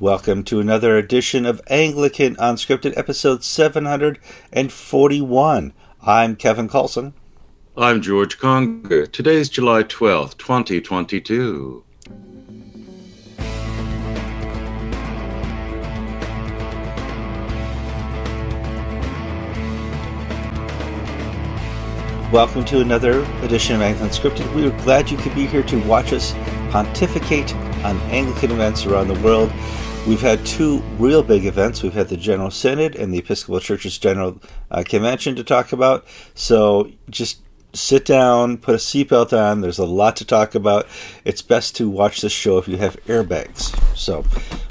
Welcome to another edition of Anglican Unscripted, episode 741. I'm Kevin Carlson. I'm George Conger. Today's July 12th, 2022. Welcome to another edition of Anglican Unscripted. We are glad you could be here to watch us pontificate on Anglican events around the world. We've had two real big events. We've had the General Synod and the Episcopal Church's General uh, Convention to talk about. So just sit down, put a seatbelt on. There's a lot to talk about. It's best to watch this show if you have airbags. So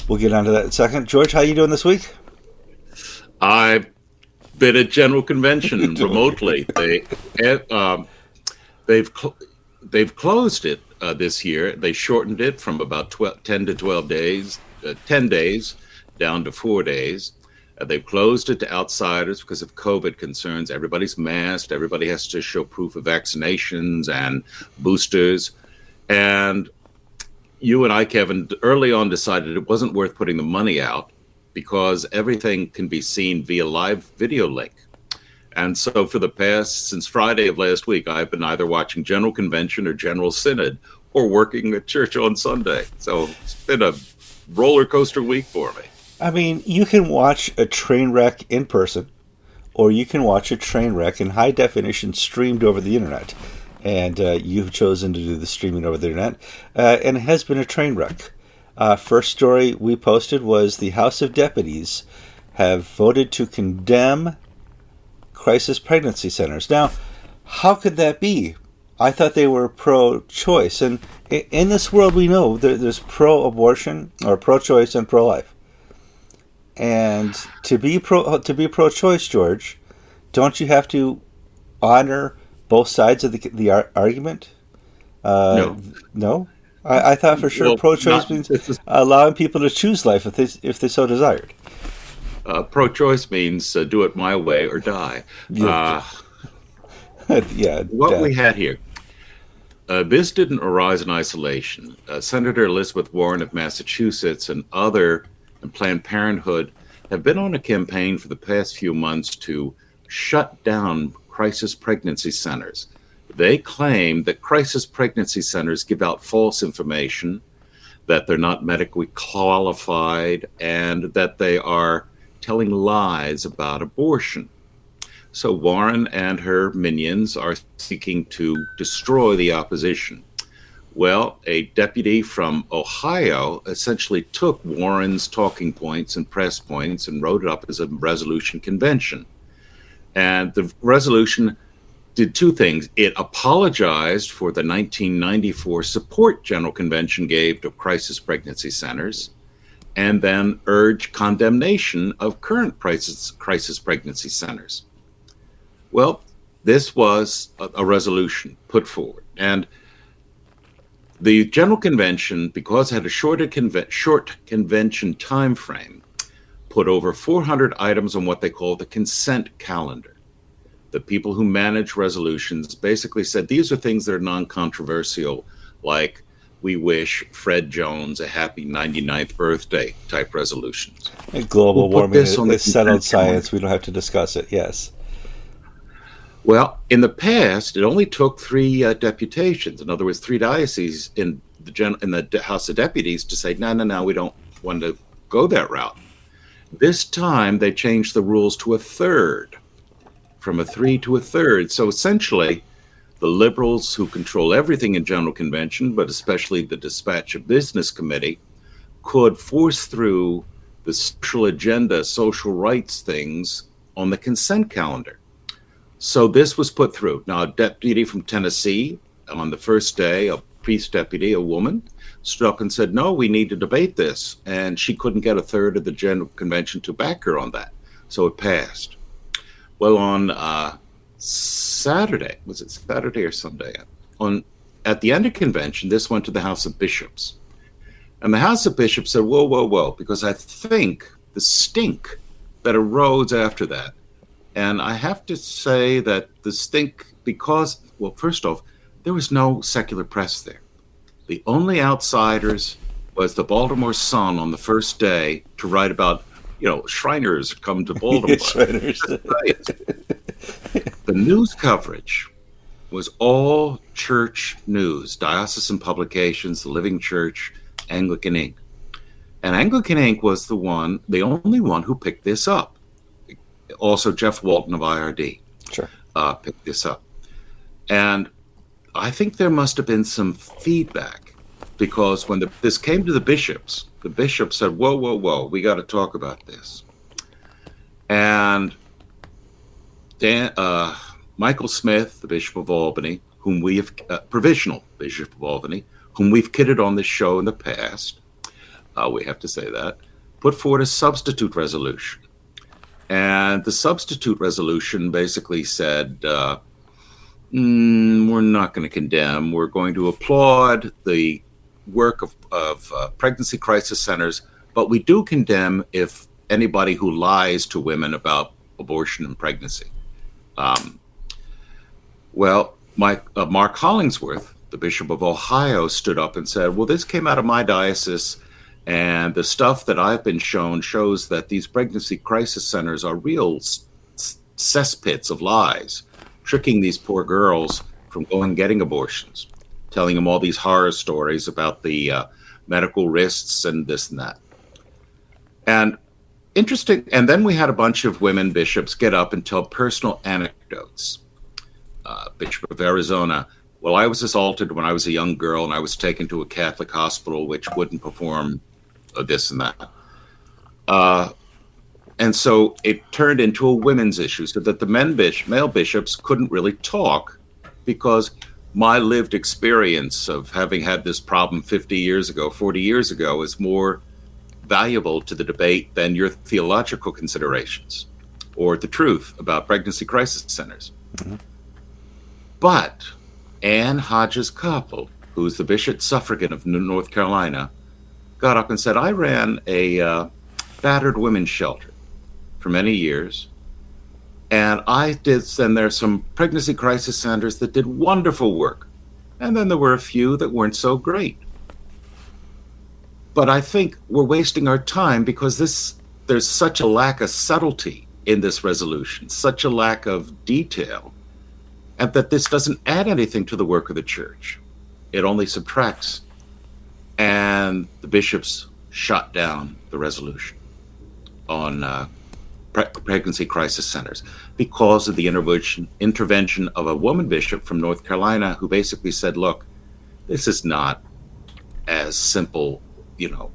we'll get onto that in a second. George, how are you doing this week? I've been at General Convention remotely. They um, they've cl- they've closed it uh, this year. They shortened it from about 12, 10 to 12 days uh, 10 days down to four days. Uh, they've closed it to outsiders because of COVID concerns. Everybody's masked. Everybody has to show proof of vaccinations and boosters. And you and I, Kevin, early on decided it wasn't worth putting the money out because everything can be seen via live video link. And so, for the past, since Friday of last week, I've been either watching General Convention or General Synod or working at church on Sunday. So, it's been a roller coaster week for me. I mean, you can watch a train wreck in person, or you can watch a train wreck in high definition streamed over the internet. And uh, you've chosen to do the streaming over the internet, uh, and it has been a train wreck. Uh, first story we posted was the House of Deputies have voted to condemn crisis pregnancy centers. Now, how could that be? I thought they were pro-choice, and in this world, we know there's pro-abortion or pro-choice and pro-life. And to be pro to be pro-choice, George, don't you have to honor both sides of the the argument? Uh, no, no. I, I, thought for sure well, pro-choice not, means allowing people to choose life if they if they so desired. Uh, pro-choice means uh, do it my way or die. Yeah. Uh, yeah what we had here uh, this didn't arise in isolation. Uh, Senator Elizabeth Warren of Massachusetts and other and Planned Parenthood have been on a campaign for the past few months to shut down crisis pregnancy centers. They claim that crisis pregnancy centers give out false information, that they're not medically qualified, and that they are telling lies about abortion. So Warren and her minions are seeking to destroy the opposition. Well, a deputy from Ohio essentially took Warren's talking points and press points and wrote it up as a resolution convention. And the resolution did two things. It apologized for the 1994 support General Convention gave to crisis pregnancy centers, and then urged condemnation of current crisis, crisis pregnancy centers. Well, this was a, a resolution put forward. And the General Convention, because it had a shorter conve- short convention time frame, put over 400 items on what they call the consent calendar. The people who manage resolutions basically said these are things that are non controversial, like we wish Fred Jones a happy 99th birthday type resolutions. And global we'll warming is settled science. We don't have to discuss it. Yes. Well, in the past, it only took three uh, deputations. In other words, three dioceses in the gen- in the House of Deputies to say, no, no, no, we don't want to go that route. This time, they changed the rules to a third, from a three to a third. So essentially, the liberals who control everything in General Convention, but especially the Dispatch of Business Committee, could force through the social agenda, social rights things on the consent calendar. So this was put through. Now, a deputy from Tennessee on the first day, a priest deputy, a woman, up and said, No, we need to debate this. And she couldn't get a third of the General Convention to back her on that. So it passed. Well, on uh, Saturday, was it Saturday or Sunday? On at the end of convention, this went to the House of Bishops. And the House of Bishops said, Whoa, whoa, whoa, because I think the stink that arose after that and I have to say that the stink, because, well, first off, there was no secular press there. The only outsiders was the Baltimore Sun on the first day to write about, you know, Shriners come to Baltimore. Shriners. right. the news coverage was all church news, diocesan publications, the Living Church, Anglican Ink. And Anglican Ink was the one, the only one who picked this up. Also, Jeff Walton of IRD sure. uh, picked this up. And I think there must have been some feedback because when the, this came to the bishops, the bishops said, Whoa, whoa, whoa, we got to talk about this. And Dan, uh, Michael Smith, the Bishop of Albany, whom we have, uh, provisional Bishop of Albany, whom we've kidded on this show in the past, uh, we have to say that, put forward a substitute resolution. And the substitute resolution basically said, uh, mm, we're not going to condemn, we're going to applaud the work of, of uh, pregnancy crisis centers, but we do condemn if anybody who lies to women about abortion and pregnancy. Um, well, Mike, uh, Mark Hollingsworth, the Bishop of Ohio, stood up and said, Well, this came out of my diocese, and the stuff that I've been shown shows that these pregnancy crisis centers are real cesspits of lies, tricking these poor girls from going getting abortions, telling them all these horror stories about the uh, medical risks and this and that. And interesting. And then we had a bunch of women bishops get up and tell personal anecdotes. Uh, Bishop of Arizona. Well, I was assaulted when I was a young girl, and I was taken to a Catholic hospital which wouldn't perform uh, this and that. Uh, and so it turned into a women's issue, so that the men bish- male bishops couldn't really talk because my lived experience of having had this problem 50 years ago, 40 years ago, is more valuable to the debate than your theological considerations or the truth about pregnancy crisis centers. Mm-hmm. But Anne Hodges Copple, who's the bishop suffragan of North Carolina, got up and said, I ran a uh, battered women's shelter for many years. And I did, and there's some pregnancy crisis centers that did wonderful work. And then there were a few that weren't so great. But I think we're wasting our time because this there's such a lack of subtlety in this resolution, such a lack of detail, and that this doesn't add anything to the work of the church. It only subtracts. And the bishops shot down the resolution on uh, pre- pregnancy crisis centers because of the intervention intervention of a woman bishop from North Carolina who basically said, "Look, this is not as simple you know,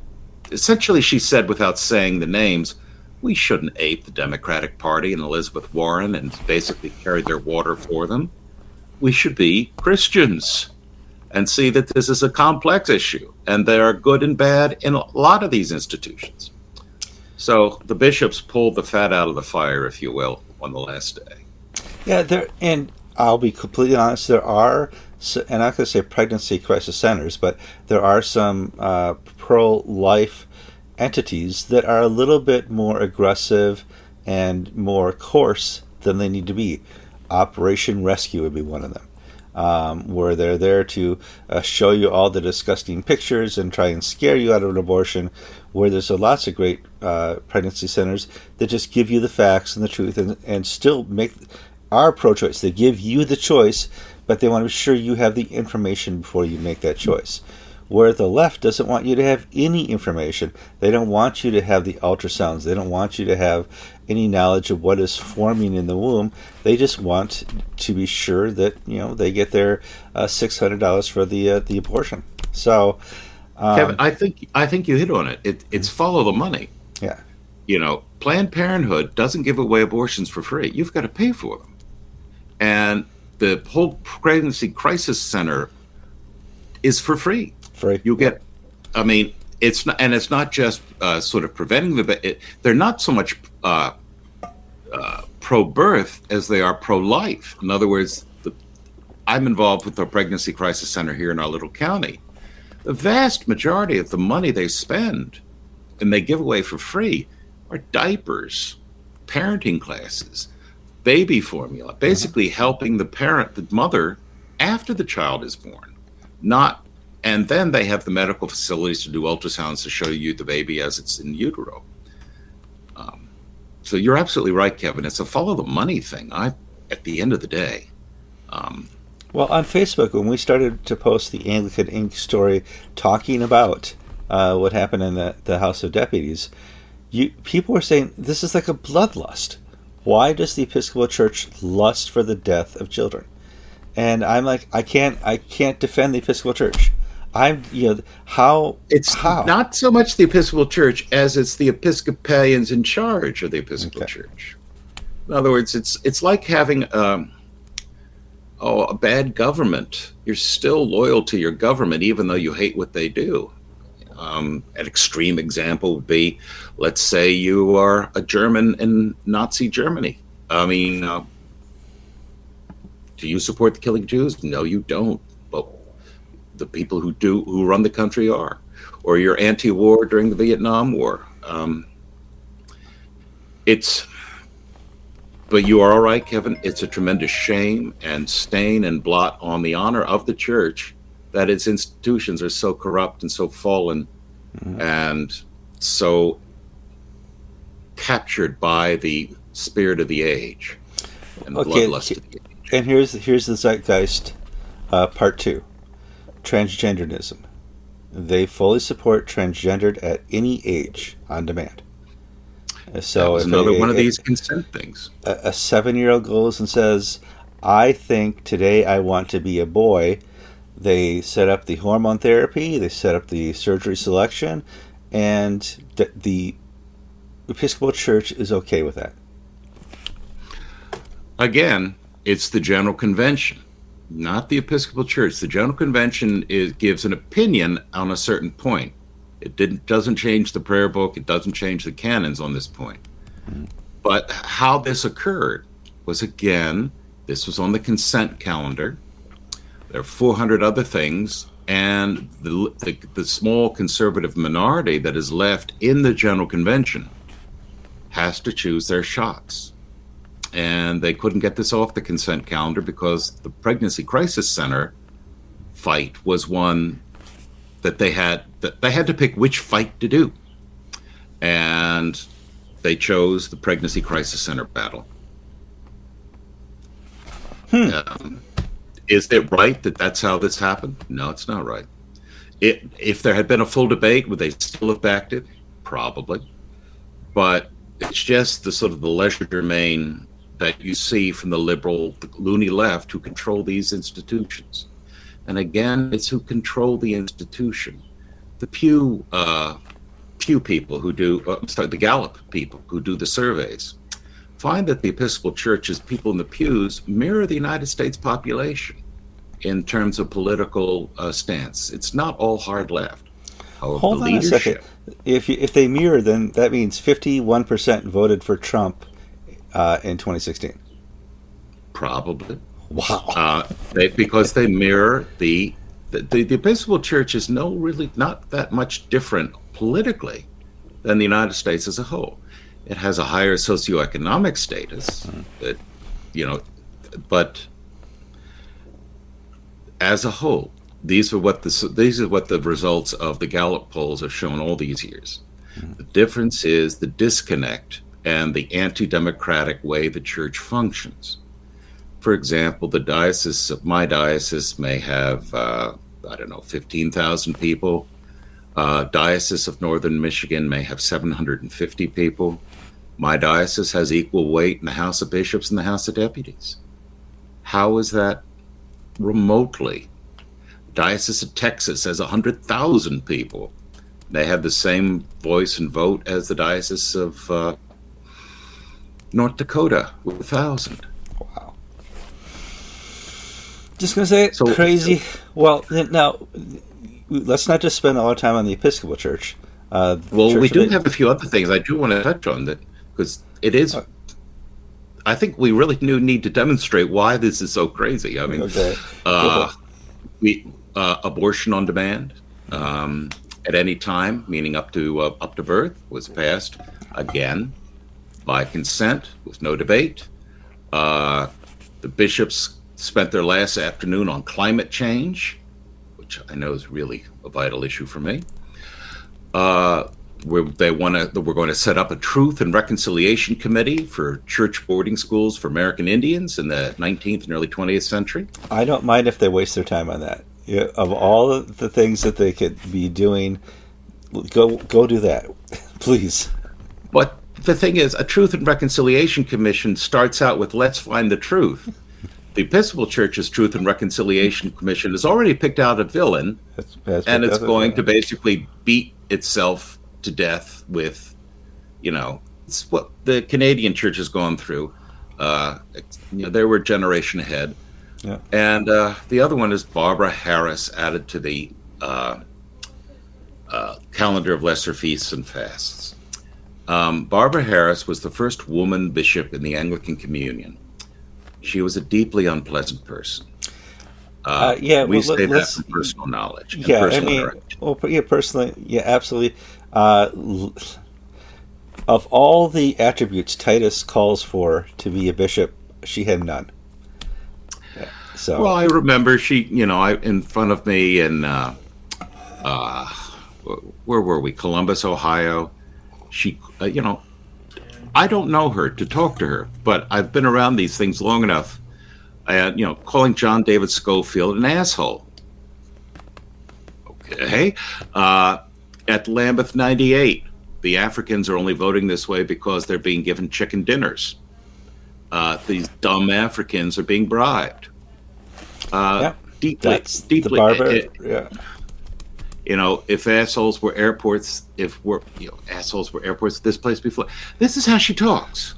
essentially she said without saying the names, we shouldn't ape the Democratic Party and Elizabeth Warren and basically carry their water for them. We should be Christians and see that this is a complex issue and there are good and bad in a lot of these institutions. So the bishops pulled the fat out of the fire, if you will, on the last day. Yeah, there and I'll be completely honest. There are, and I'm not going to say pregnancy crisis centers, but there are some uh, pro-life entities that are a little bit more aggressive and more coarse than they need to be. Operation Rescue would be one of them, um, where they're there to uh, show you all the disgusting pictures and try and scare you out of an abortion. Where there's lots of great uh, pregnancy centers that just give you the facts and the truth and, and still make are pro choice. They give you the choice, but they want to be sure you have the information before you make that choice. Where the left doesn't want you to have any information. They don't want you to have the ultrasounds. They don't want you to have any knowledge of what is forming in the womb. They just want to be sure that you know they get their uh, six hundred dollars for the uh, the abortion. So, um, Kevin, I think I think you hit on it. it. It's follow the money. Yeah. You know, Planned Parenthood doesn't give away abortions for free. You've got to pay for them. And the whole pregnancy crisis center is for free. Free. You get, I mean, it's not, and it's not just uh, sort of preventing the. It, they're not so much uh, uh, pro-birth as they are pro-life. In other words, the, I'm involved with the pregnancy crisis center here in our little county. The vast majority of the money they spend and they give away for free are diapers, parenting classes, baby formula, basically mm-hmm. helping the parent, the mother, after the child is born, not and then they have the medical facilities to do ultrasounds to show you the baby as it's in utero. Um, so you're absolutely right, Kevin. It's a follow the money thing. I, at the end of the day. Um, well, on Facebook, when we started to post the Anglican Ink story talking about uh, what happened in the, the House of Deputies, you people were saying this is like a bloodlust. Why does the Episcopal Church lust for the death of children? And I'm like, I can't, I can't defend the Episcopal Church. I'm, you know, how it's how? not so much the Episcopal Church as it's the Episcopalians in charge of the Episcopal okay. Church. In other words, it's it's like having um, oh a bad government. You're still loyal to your government even though you hate what they do. Um, an extreme example would be, let's say you are a German in Nazi Germany. I mean, uh, do you support the killing Jews? No, you don't. The people who do, who run the country are. Or you're anti-war during the Vietnam War. Um, it's, but you are all right, Kevin. It's a tremendous shame and stain and blot on the honor of the church that its institutions are so corrupt and so fallen mm-hmm. and so captured by the spirit of the age and okay. bloodlust of the age. And here's here's the zeitgeist uh, part two: transgenderism. They fully support transgendered at any age on demand. Uh, so another a, one of a, these consent things. A, a seven-year-old goes and says, "I think today I want to be a boy," They set up the hormone therapy, they set up the surgery selection, and the, the Episcopal Church is okay with that. Again, it's the General Convention, not the Episcopal Church. The General Convention is, gives an opinion on a certain point. It didn't doesn't change the prayer book. It doesn't change the canons on this point. But how this occurred was again, this was on the consent calendar. There are 400 other things, and the, the, the small conservative minority that is left in the General Convention has to choose their shots. And they couldn't get this off the consent calendar because the Pregnancy Crisis Center fight was one that they had that they had to pick which fight to do. And they chose the Pregnancy Crisis Center battle. Hmm. Um, is it right that that's how this happened? No, it's not right. It, if there had been a full debate, would they still have backed it? Probably. But it's just the sort of the legerdemain that you see from the liberal, the loony left who control these institutions. And again, it's who control the institution. The Pew uh, Pew people who do, uh, sorry, the Gallup people who do the surveys find that the Episcopal Church's people in the pews mirror the United States population in terms of political uh, stance. It's not all hard left. However, Hold on a second. If you, if they mirror, then that means fifty-one percent voted for Trump uh, in 2016. Probably. Wow. Uh, they, because they mirror the, the the, the Episcopal Church is no really not that much different politically than the United States as a whole. It has a higher socioeconomic status, mm. that, you know, but as a whole, these are what the these are what the results of the Gallup polls have shown all these years. Mm. The difference is the disconnect and the anti-democratic way the church functions. For example, the diocese of my diocese may have uh, I don't know fifteen thousand people. Uh, diocese of Northern Michigan may have seven hundred and fifty people my diocese has equal weight in the House of Bishops and the House of Deputies. How is that remotely? Diocese of Texas has 100,000 people. They have the same voice and vote as the Diocese of uh, North Dakota with a 1,000. Wow. Just going to say, so, crazy. Well, now, let's not just spend all our time on the Episcopal Church. Uh, well, Church we do have a few other things I do want to touch on that because it is. I think we really do need to demonstrate why this is so crazy. I mean, okay. uh, we uh, abortion on demand um, at any time, meaning up to uh, up to birth, was passed again by consent with no debate. Uh, the bishops spent their last afternoon on climate change, which I know is really a vital issue for me. Uh, where they want to, we're going to set up a truth and reconciliation committee for church boarding schools for American Indians in the 19th and early 20th century. I don't mind if they waste their time on that. Yeah, of all the things that they could be doing, go go do that, please. But the thing is, a Truth and Reconciliation Commission starts out with "Let's find the truth." the Episcopal Church's Truth and Reconciliation Commission has already picked out a villain, that's, that's and it's going to basically beat itself to death with, you know, it's what the Canadian Church has gone through. Uh, you know, they were a generation ahead yeah. And uh, the other one is Barbara Harris added to the uh, uh, calendar of lesser feasts and fasts. Um, Barbara Harris was the first woman bishop in the Anglican Communion. She was a deeply unpleasant person. Uh, uh, yeah, we well, say that from personal knowledge. Yeah, personal I mean, well, yeah, personally, yeah, absolutely. Uh, of all the attributes Titus calls for to be a bishop, she had none. So well, I remember she, you know, I in front of me in uh, uh, where were we? Columbus, Ohio. She, uh, you know, I don't know her to talk to her, but I've been around these things long enough. And you know, calling John David Schofield an asshole. Okay, uh, at Lambeth '98, the Africans are only voting this way because they're being given chicken dinners. Uh, these dumb Africans are being bribed. Uh, yeah, deeply, that's deeply. Barber, it, yeah. You know, if assholes were airports, if we're you know assholes were airports, this place before. This is how she talks.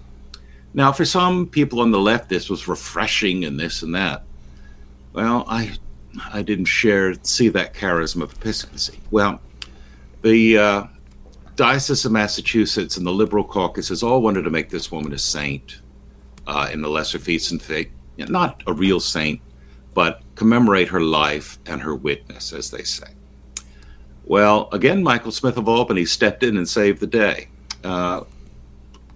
Now, for some people on the left, this was refreshing and this and that. Well, I, I didn't share see that charisma of episcopacy. Well, the uh, Diocese of Massachusetts and the Liberal caucuses all wanted to make this woman a saint uh, in the Lesser Feasts and Faith. Not a real saint, but commemorate her life and her witness, as they say. Well, again, Michael Smith of Albany stepped in and saved the day. Uh,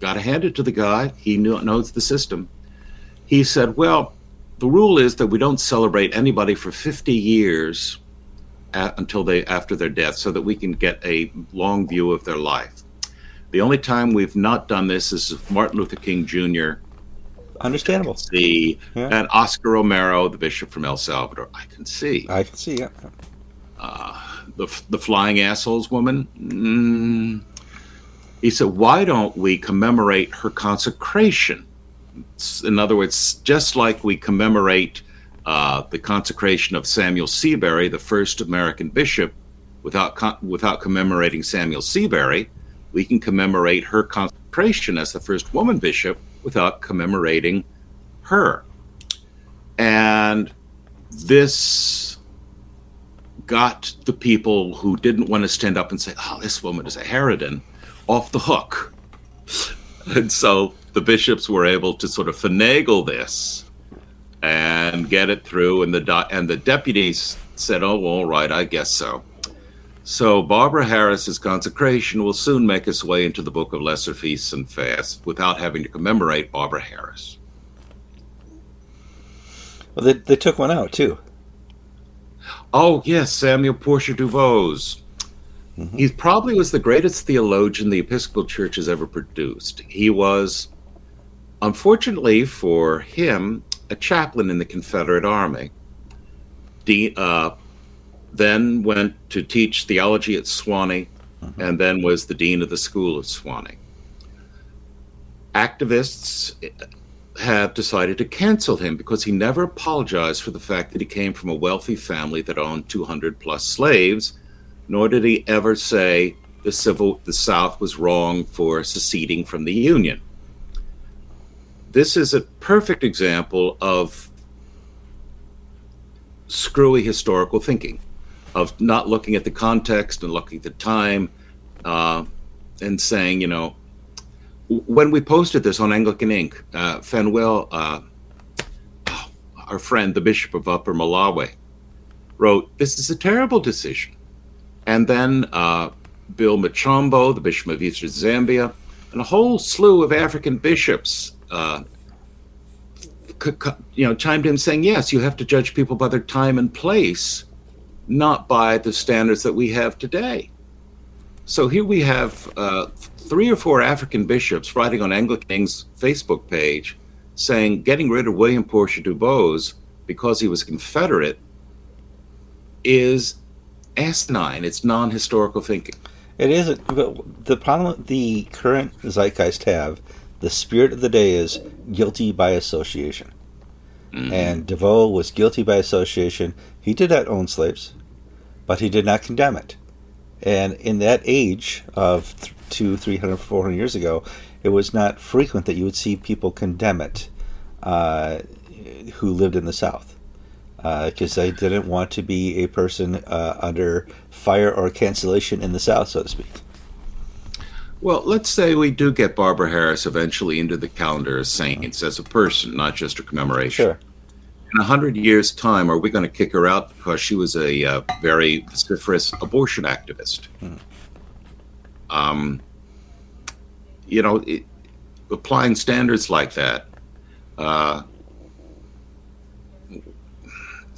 Got to hand it to the guy. He knew, knows the system. He said, Well, the rule is that we don't celebrate anybody for 50 years at, until they after their death so that we can get a long view of their life. The only time we've not done this is Martin Luther King Jr Understandable. See, yeah. and Oscar Romero, the bishop from El Salvador, I can see. I can see, yeah. Uh, the the flying assholes woman. Mm, he said, "Why don't we commemorate her consecration? In other words, just like we commemorate uh, the consecration of Samuel Seabury, the first American bishop, without con- without commemorating Samuel Seabury, we can commemorate her consecration as the first woman bishop." without commemorating her. And this got the people who didn't want to stand up and say, oh, this woman is a harridan, off the hook. And so the bishops were able to sort of finagle this and get it through. And the, and the deputies said, oh, all right, I guess so. So Barbara Harris's consecration will soon make its way into the book of lesser feasts and fasts without having to commemorate Barbara Harris. Well, they, they took one out too. Oh yes, Samuel Porcher DuBose. Mm-hmm. He probably was the greatest theologian the Episcopal Church has ever produced. He was, unfortunately for him, a chaplain in the Confederate Army. De- uh, then went to teach theology at Sewanee, mm-hmm. and then was the dean of the school of Sewanee. Activists have decided to cancel him because he never apologized for the fact that he came from a wealthy family that owned 200 plus slaves, nor did he ever say the civil the South was wrong for seceding from the Union. This is a perfect example of screwy historical thinking of not looking at the context and looking at the time uh, and saying, you know, when we posted this on Anglican Ink, uh, Fanuel, uh, our friend, the Bishop of Upper Malawi, wrote, This is a terrible decision. And then uh, Bill Mchombo, the Bishop of Eastern Zambia, and a whole slew of African bishops uh, you know, chimed in saying, yes, you have to judge people by their time and place not by the standards that we have today. So here we have uh, three or four African bishops writing on Anglican's Facebook page saying getting rid of William Porcher DuBose because he was a Confederate is asinine. It's non historical thinking. It isn't. But the problem the current zeitgeist have, the spirit of the day is guilty by association. Mm-hmm. And DeVoe was guilty by association. He did not own slaves, but he did not condemn it. And in that age of th- two, three hundred, four hundred years ago, it was not frequent that you would see people condemn it uh, who lived in the South because uh, they didn't want to be a person uh, under fire or cancellation in the South, so to speak. Well, let's say we do get Barbara Harris eventually into the calendar as saints as a person, not just a commemoration. Sure. In a hundred years' time, are we going to kick her out because she was a uh, very vociferous abortion activist? Hmm. Um, you know, it, applying standards like that, uh,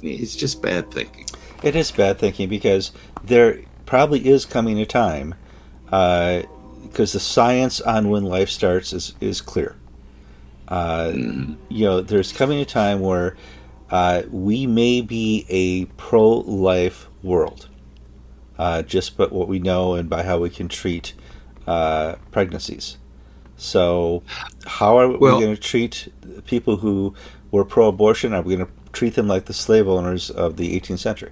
it's just bad thinking. It is bad thinking because there probably is coming a time uh, because the science on when life starts is is clear. Uh, mm-hmm. You know, there's coming a time where uh, we may be a pro-life world, uh, just by what we know and by how we can treat uh, pregnancies. So, how are well, we going to treat people who were pro-abortion? Are we going to treat them like the slave owners of the 18th century?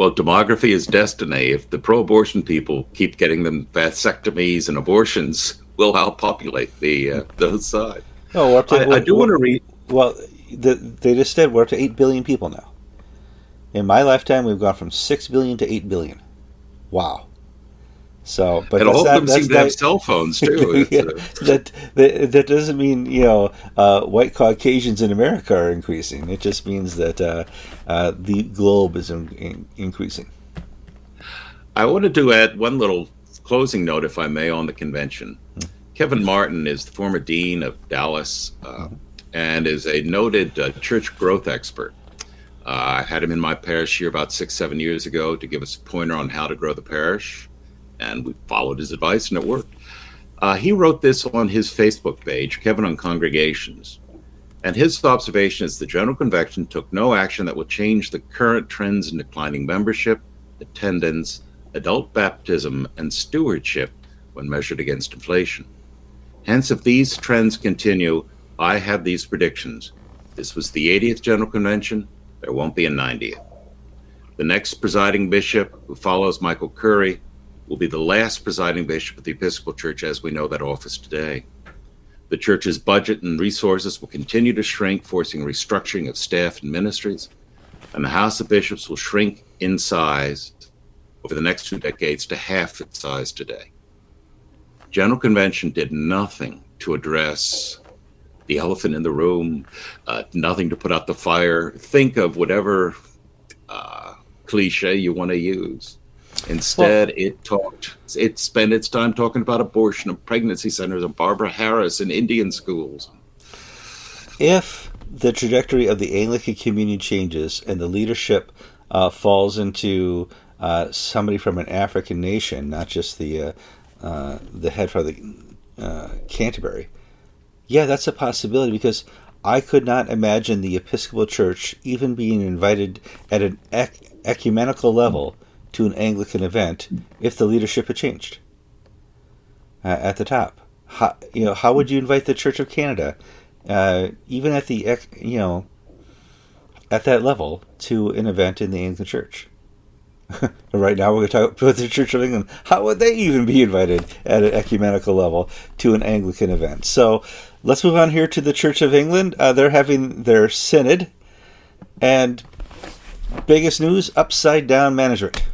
well, demography is destiny. If the pro-abortion people keep getting them vasectomies and abortions, we'll outpopulate the uh, those side. Oh, to, I, I, do want to read. Well, the, they just said we're up to eight billion people now. In my lifetime, we've gone from six billion to eight billion. Wow. So, but and all of them seem to have cell phones too. yeah, that, that, that doesn't mean you know uh, white Caucasians in America are increasing. It just means that uh, uh, the globe is in, in, increasing. I wanted to add one little closing note, if I may, on the convention. hmm Kevin Martin is the former dean of Dallas uh, hmm and is a noted uh, church growth expert. Uh, I had him in my parish here about six, seven years ago to give us a pointer on how to grow the parish and we followed his advice and it worked. Uh, he wrote this on his Facebook page, Kevin on Congregations. And his observation is the General Convention took no action that will change the current trends in declining membership, attendance, adult baptism, and stewardship when measured against inflation. Hence, if these trends continue, I have these predictions. This was the 80th General Convention, there won't be a 90th. The next presiding bishop, who follows Michael Curry, will be the last presiding bishop of the Episcopal Church as we know that office today. The church's budget and resources will continue to shrink, forcing restructuring of staff and ministries, and the House of Bishops will shrink in size over the next two decades to half its size today. General Convention did nothing to address the elephant in the room, uh, nothing to put out the fire. Think of whatever uh, cliche you want to use. Instead, well, it talked. It spent its time talking about abortion and pregnancy centers and Barbara Harris and Indian schools. If the trajectory of the Anglican communion changes and the leadership uh, falls into uh, somebody from an African nation, not just the uh, uh the head for the uh, Canterbury, yeah, that's a possibility because I could not imagine the Episcopal Church even being invited at an ec- ecumenical level to an Anglican event if the leadership had changed uh, at the top. How, you know, how would you invite the Church of Canada, uh, even at the you know, at that level, to an event in the Anglican Church? right now, we're going to talk about the Church of England. How would they even be invited at an ecumenical level to an Anglican event? So, let's move on here to the Church of England. Uh, they're having their synod, and biggest news: upside down management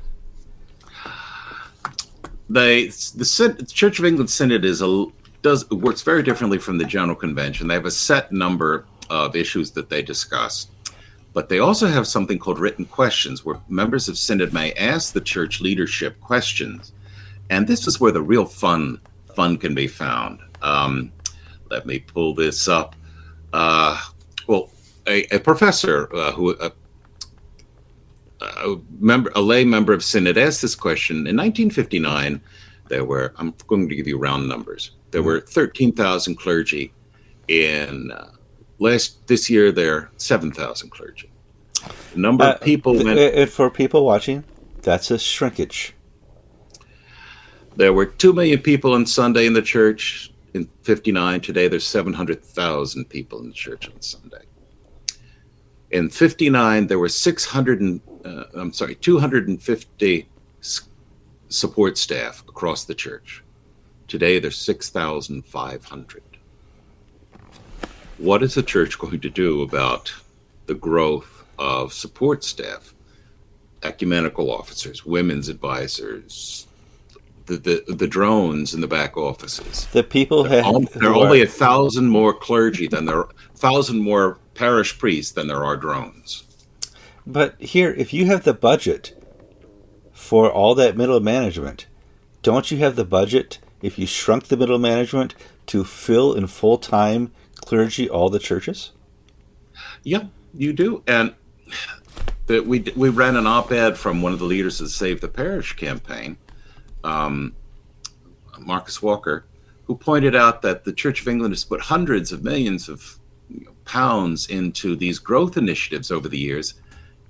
they the Church of England Synod is a does works very differently from the General Convention. They have a set number of issues that they discuss, but they also have something called written questions, where members of Synod may ask the church leadership questions, and this is where the real fun fun can be found. Um, let me pull this up. Uh, well, a, a professor uh, who uh, a member, a lay member of synod, asked this question in 1959. There were I'm going to give you round numbers. There were 13,000 clergy. In uh, last this year, there are 7,000 clergy. The number uh, of people th- went, for people watching, that's a shrinkage. There were two million people on Sunday in the church in '59. Today, there's 700,000 people in the church on Sunday. In '59, there were 600 and uh, I'm sorry, 250 support staff across the church. Today, there's 6,500. What is the church going to do about the growth of support staff, ecumenical officers, women's advisors, the, the, the drones in the back offices? The people there are, there are only a thousand more clergy than there are thousand more parish priests than there are drones. But here, if you have the budget for all that middle management, don't you have the budget if you shrunk the middle management to fill in full time clergy all the churches? Yeah, you do. And that we we ran an op-ed from one of the leaders of the Save the Parish campaign, um, Marcus Walker, who pointed out that the Church of England has put hundreds of millions of pounds into these growth initiatives over the years,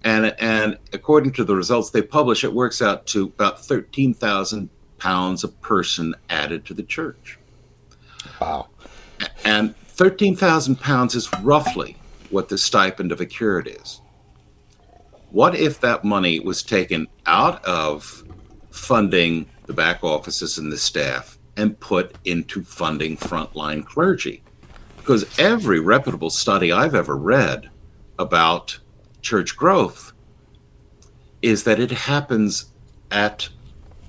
and and according to the results they publish, it works out to about thirteen thousand pounds a person added to the church. Wow! And thirteen thousand pounds is roughly what the stipend of a curate is. What if that money was taken out of funding the back offices and the staff and put into funding frontline clergy? Because every reputable study I've ever read about church growth is that it happens at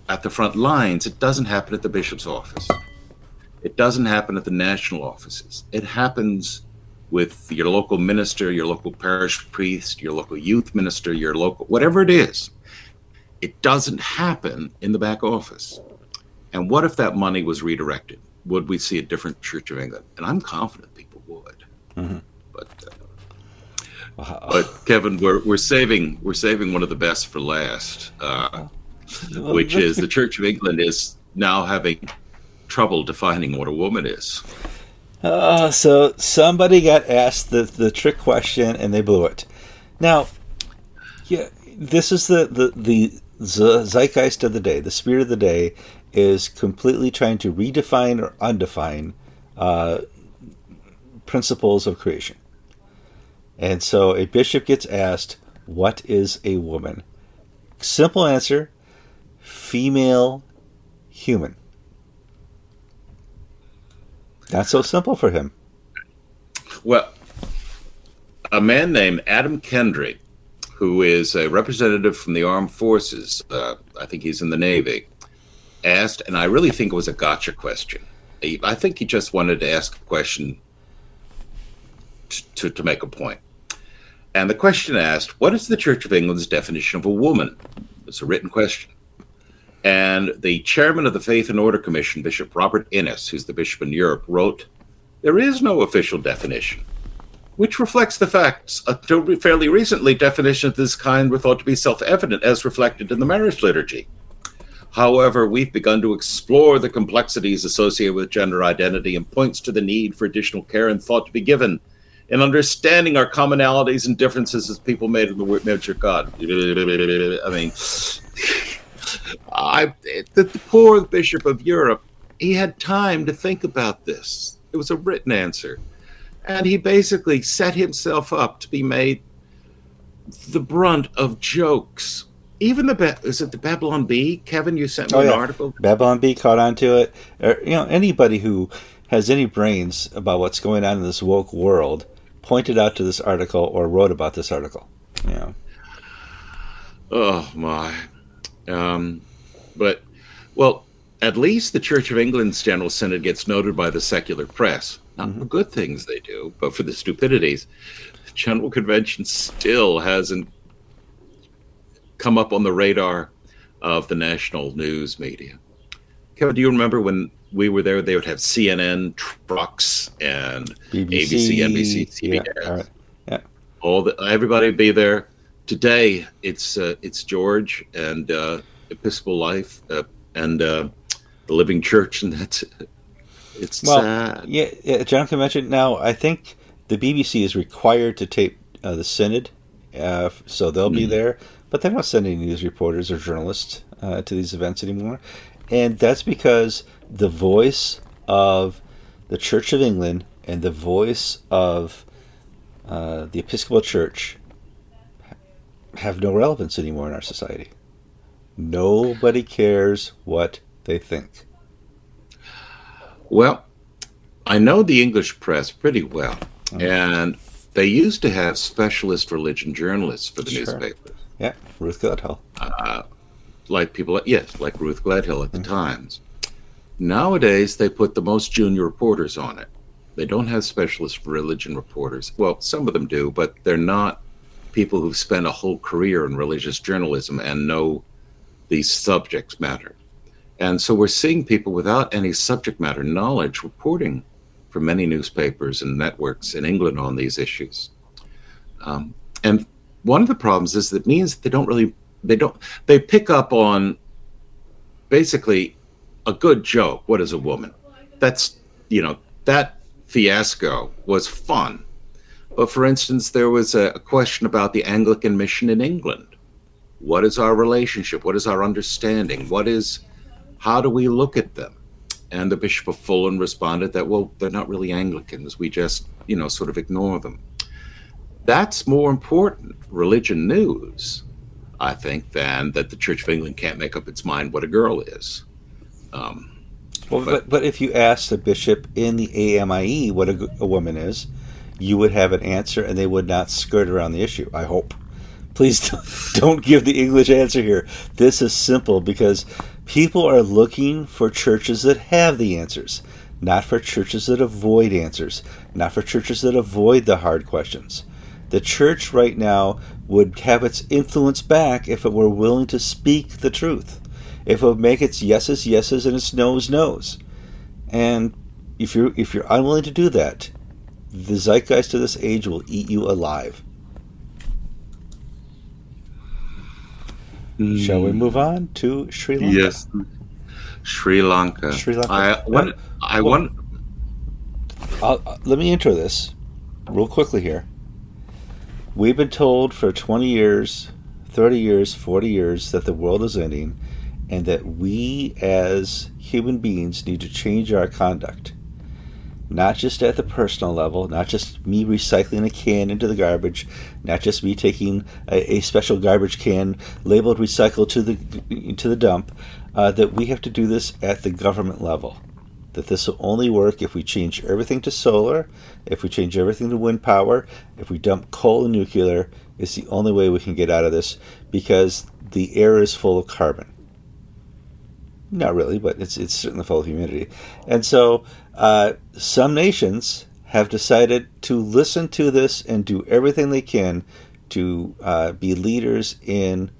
at the front lines. It doesn't happen at the bishop's office. It doesn't happen at the national offices. It happens with your local minister, your local parish priest, your local youth minister, your local whatever it is. It doesn't happen in the back office. And what if that money was redirected? Would we see a different Church of England? And I'm confident people would. Mm-hmm. But uh, but Kevin, we're we're saving we're saving one of the best for last, uh, which is the Church of England is now having trouble defining what a woman is. Uh, so somebody got asked the the trick question and they blew it. Now, yeah, this is the the the zeitgeist of the day. The spirit of the day is completely trying to redefine or undefine uh, principles of creation. And so a bishop gets asked, What is a woman? Simple answer female human. Not so simple for him. Well, a man named Adam Kendry, who is a representative from the armed forces, uh, I think he's in the Navy, asked, and I really think it was a gotcha question. I think he just wanted to ask a question to, to make a point. And the question asked, What is the Church of England's definition of a woman? It's a written question. And the chairman of the Faith and Order Commission, Bishop Robert Innes, who's the bishop in Europe, wrote, There is no official definition, which reflects the facts. Until fairly recently, definitions of this kind were thought to be self evident as reflected in the marriage liturgy. However, we've begun to explore the complexities associated with gender identity and points to the need for additional care and thought to be given in understanding our commonalities and differences as people made in the image of God. I mean, I, the, the poor Bishop of Europe, he had time to think about this. It was a written answer. And he basically set himself up to be made the brunt of jokes. Even the is it the Babylon Bee? Kevin, you sent me oh, an article. Babylon Bee caught on to it. Or, you know, anybody who has any brains about what's going on in this woke world pointed out to this article or wrote about this article. Yeah. Oh my. Um, but well, at least the Church of England's General Synod gets noted by the secular press. Not mm-hmm. for good things they do, but for the stupidities. The General Convention still hasn't come up on the radar of the national news media. Kevin, do you remember when we were there, they would have CNN trucks and BBC, ABC NBC, CBS. Yeah, all, right. yeah. all the everybody would be there. today it's uh, it's George and uh, Episcopal Life uh, and uh, the Living Church, and that's it's well, sad. Yeah, yeah, Jonathan mentioned. Now, I think the BBC is required to tape uh, the synod, uh, so they'll mm. be there, but they're not sending news reporters or journalists to these events anymore, and that's because the voice of the Church of England and the voice of the Episcopal Church have no relevance anymore in our society. Nobody cares what they think. Well, I know the English press pretty well, okay. and they used to have specialist religion journalists for the sure. newspapers. Yeah, Ruth Gledhill. Uh, like people, yes, like Ruth Gledhill at the mm-hmm. Times. Nowadays, they put the most junior reporters on it. They don't have specialist religion reporters. Well, some of them do, but they're not people who've spent a whole career in religious journalism and know these subjects matter. And so we're seeing people without any subject matter knowledge reporting for many newspapers and networks in England on these issues. Um, and one of the problems is that means they don't really they don't they pick up on basically a good joke. What is a woman? That's you know that fiasco was fun but for instance, there was a, question about the Anglican mission in England. What is our relationship? What is our understanding? What is, how do we look at them? And the Bishop of Fulham responded that, well, they're not really Anglicans. We just, you know, sort of ignore them. That's more important, religion news, I think, than that the Church of England can't make up its mind what a girl is. Um, well, but, but, but if you ask the bishop in the AMIE what a, a woman is, you would have an answer and they would not skirt around the issue. I hope. Please don't give the English answer here. This is simple because people are looking for churches that have the answers, not for churches that avoid answers, not for churches that avoid the hard questions. The church right now would have its influence back if it were willing to speak the truth, if it would make its yeses yeses and its nos nos. And if you're if you're unwilling to do that, the zeitgeist of this age will eat you alive. Mm. Shall we move on to Sri Lanka? Yes, Sri Lanka. Sri Lanka. I want. I want. Uh, let me intro this real quickly here. We've been told for 20 years, 30 years, 40 years that the world is ending and that we as human beings need to change our conduct not just at the personal level, not just me recycling a can into the garbage, not just me taking a, a special garbage can labeled recycle to the to the dump, uh, that we have to do this at the government level. That this will only work if we change everything to solar, if we change everything to wind power, if we dump coal and nuclear. It's the only way we can get out of this because the air is full of carbon. Not really, but it's it's certainly full of humidity, and so uh, some nations have decided to listen to this and do everything they can to uh, be leaders in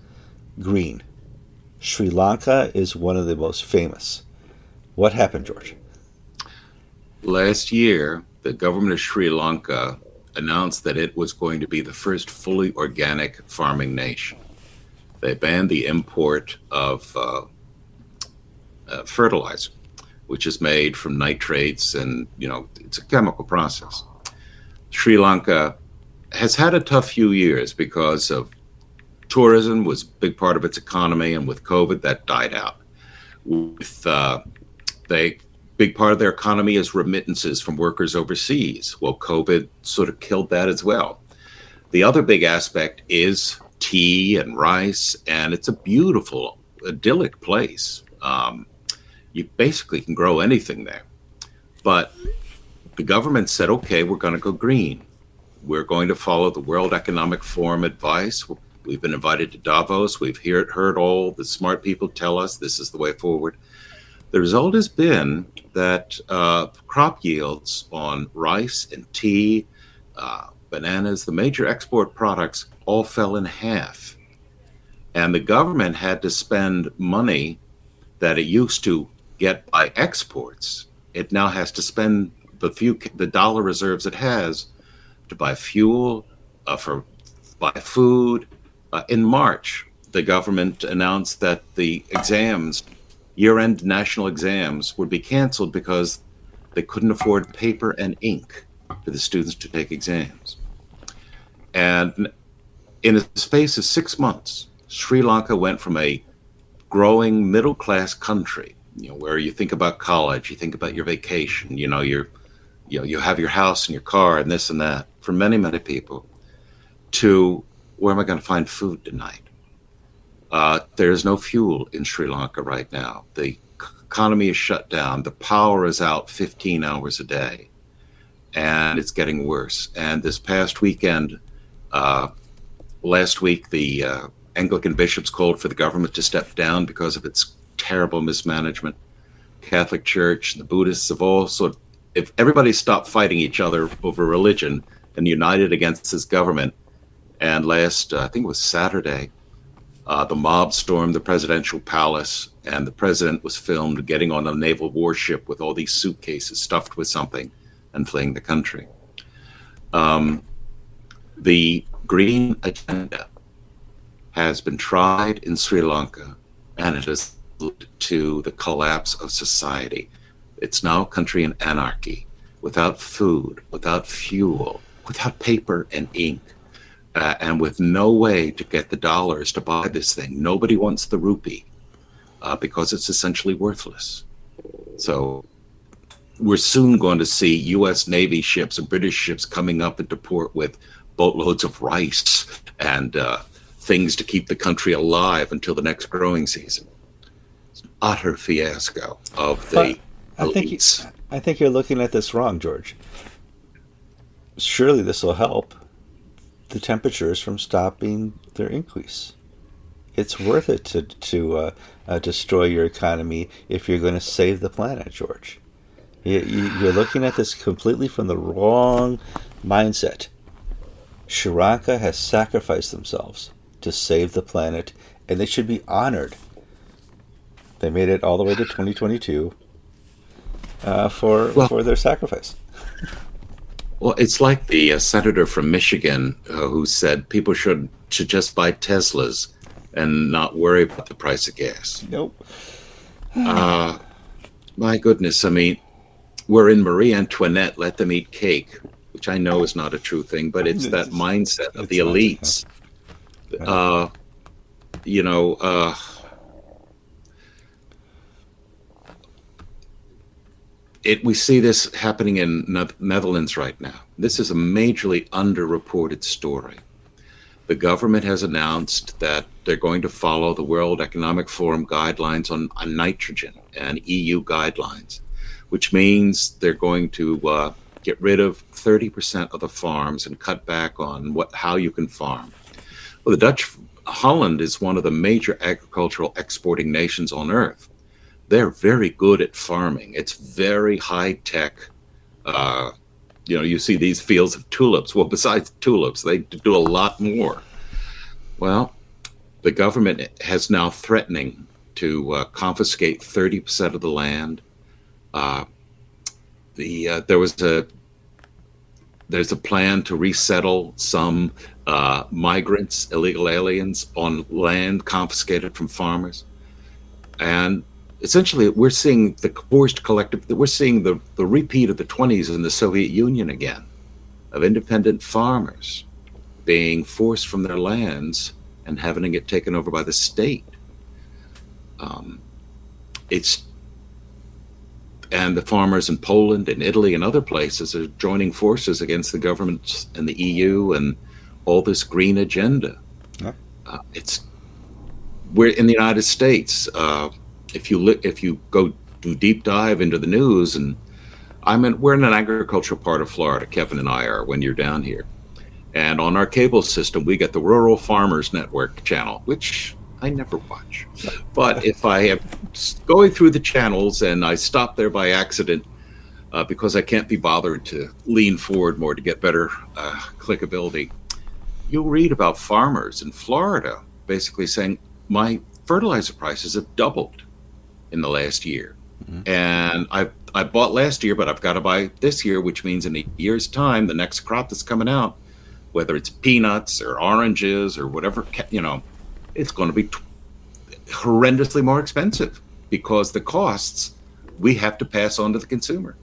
green. Sri Lanka is one of the most famous. What happened, George? Last year, the government of Sri Lanka announced that it was going to be the first fully organic farming nation. They banned the import of uh, uh, fertilizer which is made from nitrates and you know it's a chemical process. Sri lanka has had a tough few years because of tourism was a big part of its economy and with covid that died out. With uh, they big part of their economy is remittances from workers overseas. Well covid sort of killed that as well. The other big aspect is tea and rice and it's a beautiful idyllic place. Um, you basically can grow anything there. But the government said, okay, we're going to go green. We're going to follow the World Economic Forum advice. We've been invited to Davos. We've heard, heard all the smart people tell us this is the way forward. The result has been that uh, crop yields on rice and tea, uh, bananas, the major export products, all fell in half. And the government had to spend money that it used to get by exports, it now has to spend the few the dollar reserves it has to buy fuel, uh, for buy food, Uh, in March, the government announced that the exams, year end national exams, would be canceled because they couldn't afford paper and ink for the students to take exams. And in a space of six months, Sri Lanka went from a growing middle class country, you know, where you think about college, you think about your vacation, you know, you're, you know, you have your house and your car and this and that for many, many people, to where am I going to find food tonight? Uh, there is no fuel in Sri Lanka right now. The economy is shut down. The power is out 15 hours a day, and it's getting worse. And this past weekend, uh, last week, the uh, Anglican bishops called for the government to step down because of its terrible mismanagement. Catholic Church, and the Buddhists have of, if everybody stopped fighting each other over religion and united against this government, and last, uh, I think it was Saturday, uh, the mob stormed the presidential palace, and the president was filmed getting on a naval warship with all these suitcases stuffed with something and fleeing the country. Um, the green agenda has been tried in Sri Lanka, and it has to the collapse of society. It's now a country in anarchy, without food, without fuel, without paper and ink, uh, and with no way to get the dollars to buy this thing. Nobody wants the rupee uh, because it's essentially worthless. So we're soon going to see U.S. Navy ships and British ships coming up into port with boatloads of rice and uh, things to keep the country alive until the next growing season. Utter fiasco of the I think you, I think you're looking at this wrong, George. Surely this will help the temperatures from stopping their increase. It's worth it to to uh, uh, destroy your economy if you're going to save the planet, George. You, you, you're looking at this completely from the wrong mindset. Sri Lanka has sacrificed themselves to save the planet, and they should be honored. They made it all the way to 2022 uh, for well, for their sacrifice. well, it's like the uh, senator from Michigan uh, who said people should should just buy Teslas and not worry about the price of gas. Nope. uh, my goodness, I mean, we're in Marie Antoinette, let them eat cake, which I know is not a true thing, but it's, it's that mindset of the elites uh, you know, it, we see this happening in ne- Netherlands right now. This is a majorly underreported story. The government has announced that they're going to follow the World Economic Forum guidelines on, on nitrogen and EU guidelines, which means they're going to uh, get rid of 30% of the farms and cut back on what how you can farm. Well, the Dutch Holland is one of the major agricultural exporting nations on earth. They're very good at farming. It's very high tech. Uh, you know, you see these fields of tulips. Well, besides tulips, they do a lot more. Well, the government has now threatening to uh, confiscate 30% of the land. Uh, the uh, there was a there's a plan to resettle some uh, migrants, illegal aliens on land confiscated from farmers. And essentially, we're seeing the forced collective, that we're seeing the, the repeat of the 20s in the Soviet Union again, of independent farmers being forced from their lands and having it taken over by the state. Um, it's and the farmers in Poland and Italy and other places are joining forces against the governments and the EU and all this green agenda. Yeah. Uh, it's we're in the United States. Uh, if you li- if you go do deep dive into the news, and I'm in, we're in an agricultural part of Florida. Kevin and I are when you're down here, and on our cable system we get the Rural Farmers Network channel, which I never watch. But if I am going through the channels and I stop there by accident uh, because I can't be bothered to lean forward more to get better uh, clickability, you'll read about farmers in Florida basically saying, My fertilizer prices have doubled in the last year. Mm-hmm. And I I bought last year, but I've got to buy this year, which means in a year's time, the next crop that's coming out, whether it's peanuts or oranges or whatever, you know, it's going to be t- horrendously more expensive because the costs we have to pass on to the consumer.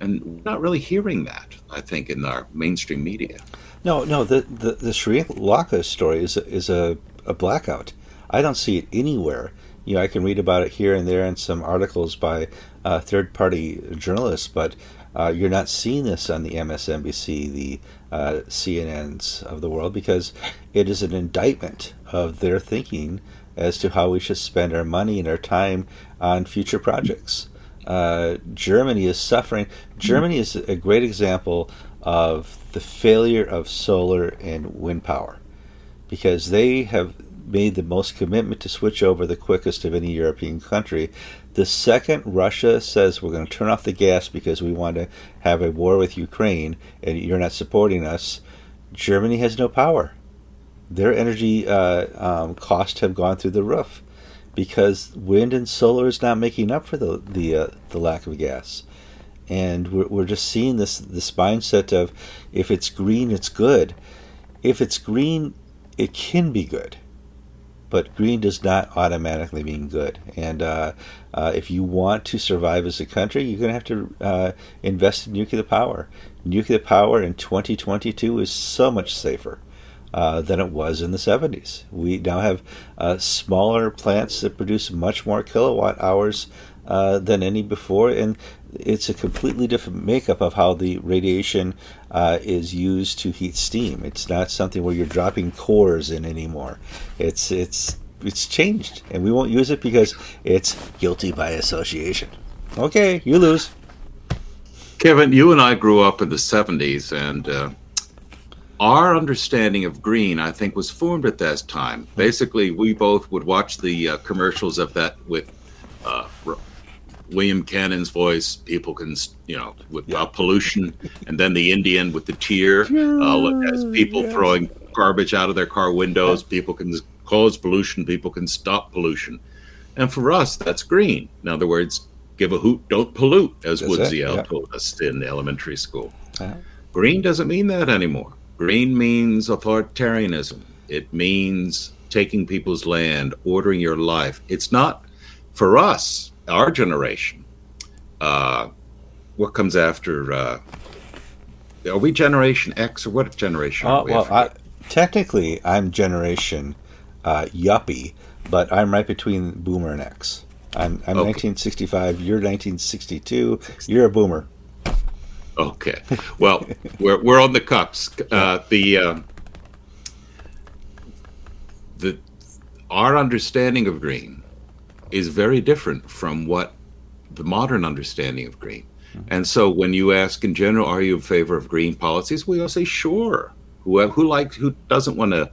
And we're not really hearing that, I think, in our mainstream media. No, no, the, the, the Sri Lanka story is is a, a blackout. I don't see it anywhere. You know, I can read about it here and there in some articles by uh, third party journalists, but uh, you're not seeing this on the MSNBC, the uh, CNNs of the world, because it is an indictment of their thinking as to how we should spend our money and our time on future projects. Uh, Germany is suffering. Germany is a great example of the failure of solar and wind power because they have made the most commitment to switch over the quickest of any European country. The second Russia says we're going to turn off the gas because we want to have a war with Ukraine and you're not supporting us, Germany has no power. Their energy uh, um, costs have gone through the roof because wind and solar is not making up for the the, uh, the lack of gas. And we're, we're just seeing this this mindset of if it's green, it's good. If it's green, it can be good but green does not automatically mean good. And uh, uh, if you want to survive as a country, you're going to have to uh, invest in nuclear power. Nuclear power in 2022 is so much safer. Uh, than it was in the 70s. We now have uh, smaller plants that produce much more kilowatt hours uh, than any before, and it's a completely different makeup of how the radiation uh, is used to heat steam. It's not something where you're dropping cores in anymore. It's it's it's changed, and we won't use it because it's guilty by association. Okay, you lose. Kevin, you and I grew up in the '70s, and uh, our understanding of green, I think, was formed at that time. Basically, we both would watch the uh, commercials of that with uh, William Conrad's voice, people can, you know, with yeah. pollution, and then the Indian with the tear, uh, as people yes. throwing garbage out of their car windows, people can cause pollution, people can stop pollution. And for us, that's green. In other words, give a hoot, don't pollute, as that's Woodsy yeah. told us in elementary school. Uh-huh. Green doesn't mean that anymore. Green means authoritarianism. It means taking people's land, ordering your life. It's not for us our generation, uh, what comes after? Uh, are we Generation X or what generation? Uh, we? well, I, technically, I'm Generation uh, Yuppie, but I'm right between Boomer and X. I'm, I'm okay. 1965. You're 1962. You're a Boomer. Okay. Well, we're we're on the cups. Uh, the uh, the our understanding of green is very different from what the modern understanding of green. Mm-hmm. And so when you ask in general, are you in favor of green policies? We all say, sure. Who, who likes, who doesn't want to,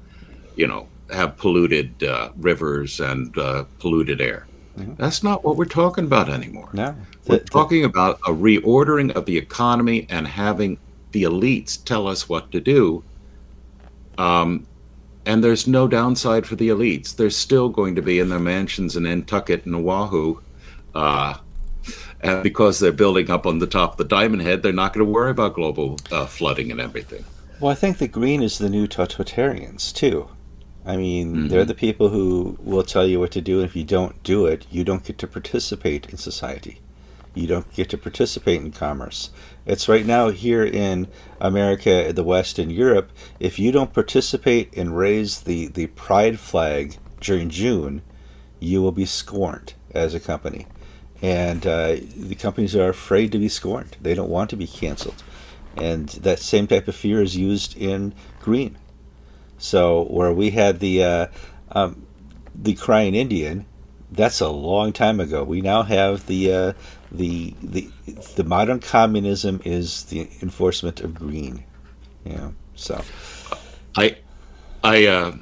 you know, have polluted uh, rivers and uh, polluted air? Mm-hmm. That's not what we're talking about anymore. No. We're talking the, about a reordering of the economy and having the elites tell us what to do. Um, and there's no downside for the elites. They're still going to be in their mansions in Nantucket and Oahu. Uh, and because they're building up on the top of the diamond head, they're not going to worry about global uh, flooding and everything. Well, I think the green is the new totalitarians, too. I mean, mm-hmm. they're the people who will tell you what to do, and if you don't do it, you don't get to participate in society. You don't get to participate in commerce. It's right now here in America, the West, and Europe. If you don't participate and raise the, the pride flag during June, you will be scorned as a company. And uh, the companies are afraid to be scorned. They don't want to be canceled. And that same type of fear is used in green. So where we had the uh, um, the crying Indian, that's a long time ago. We now have the uh, the the the modern communism is the enforcement of green. Yeah. So, I, I, uh,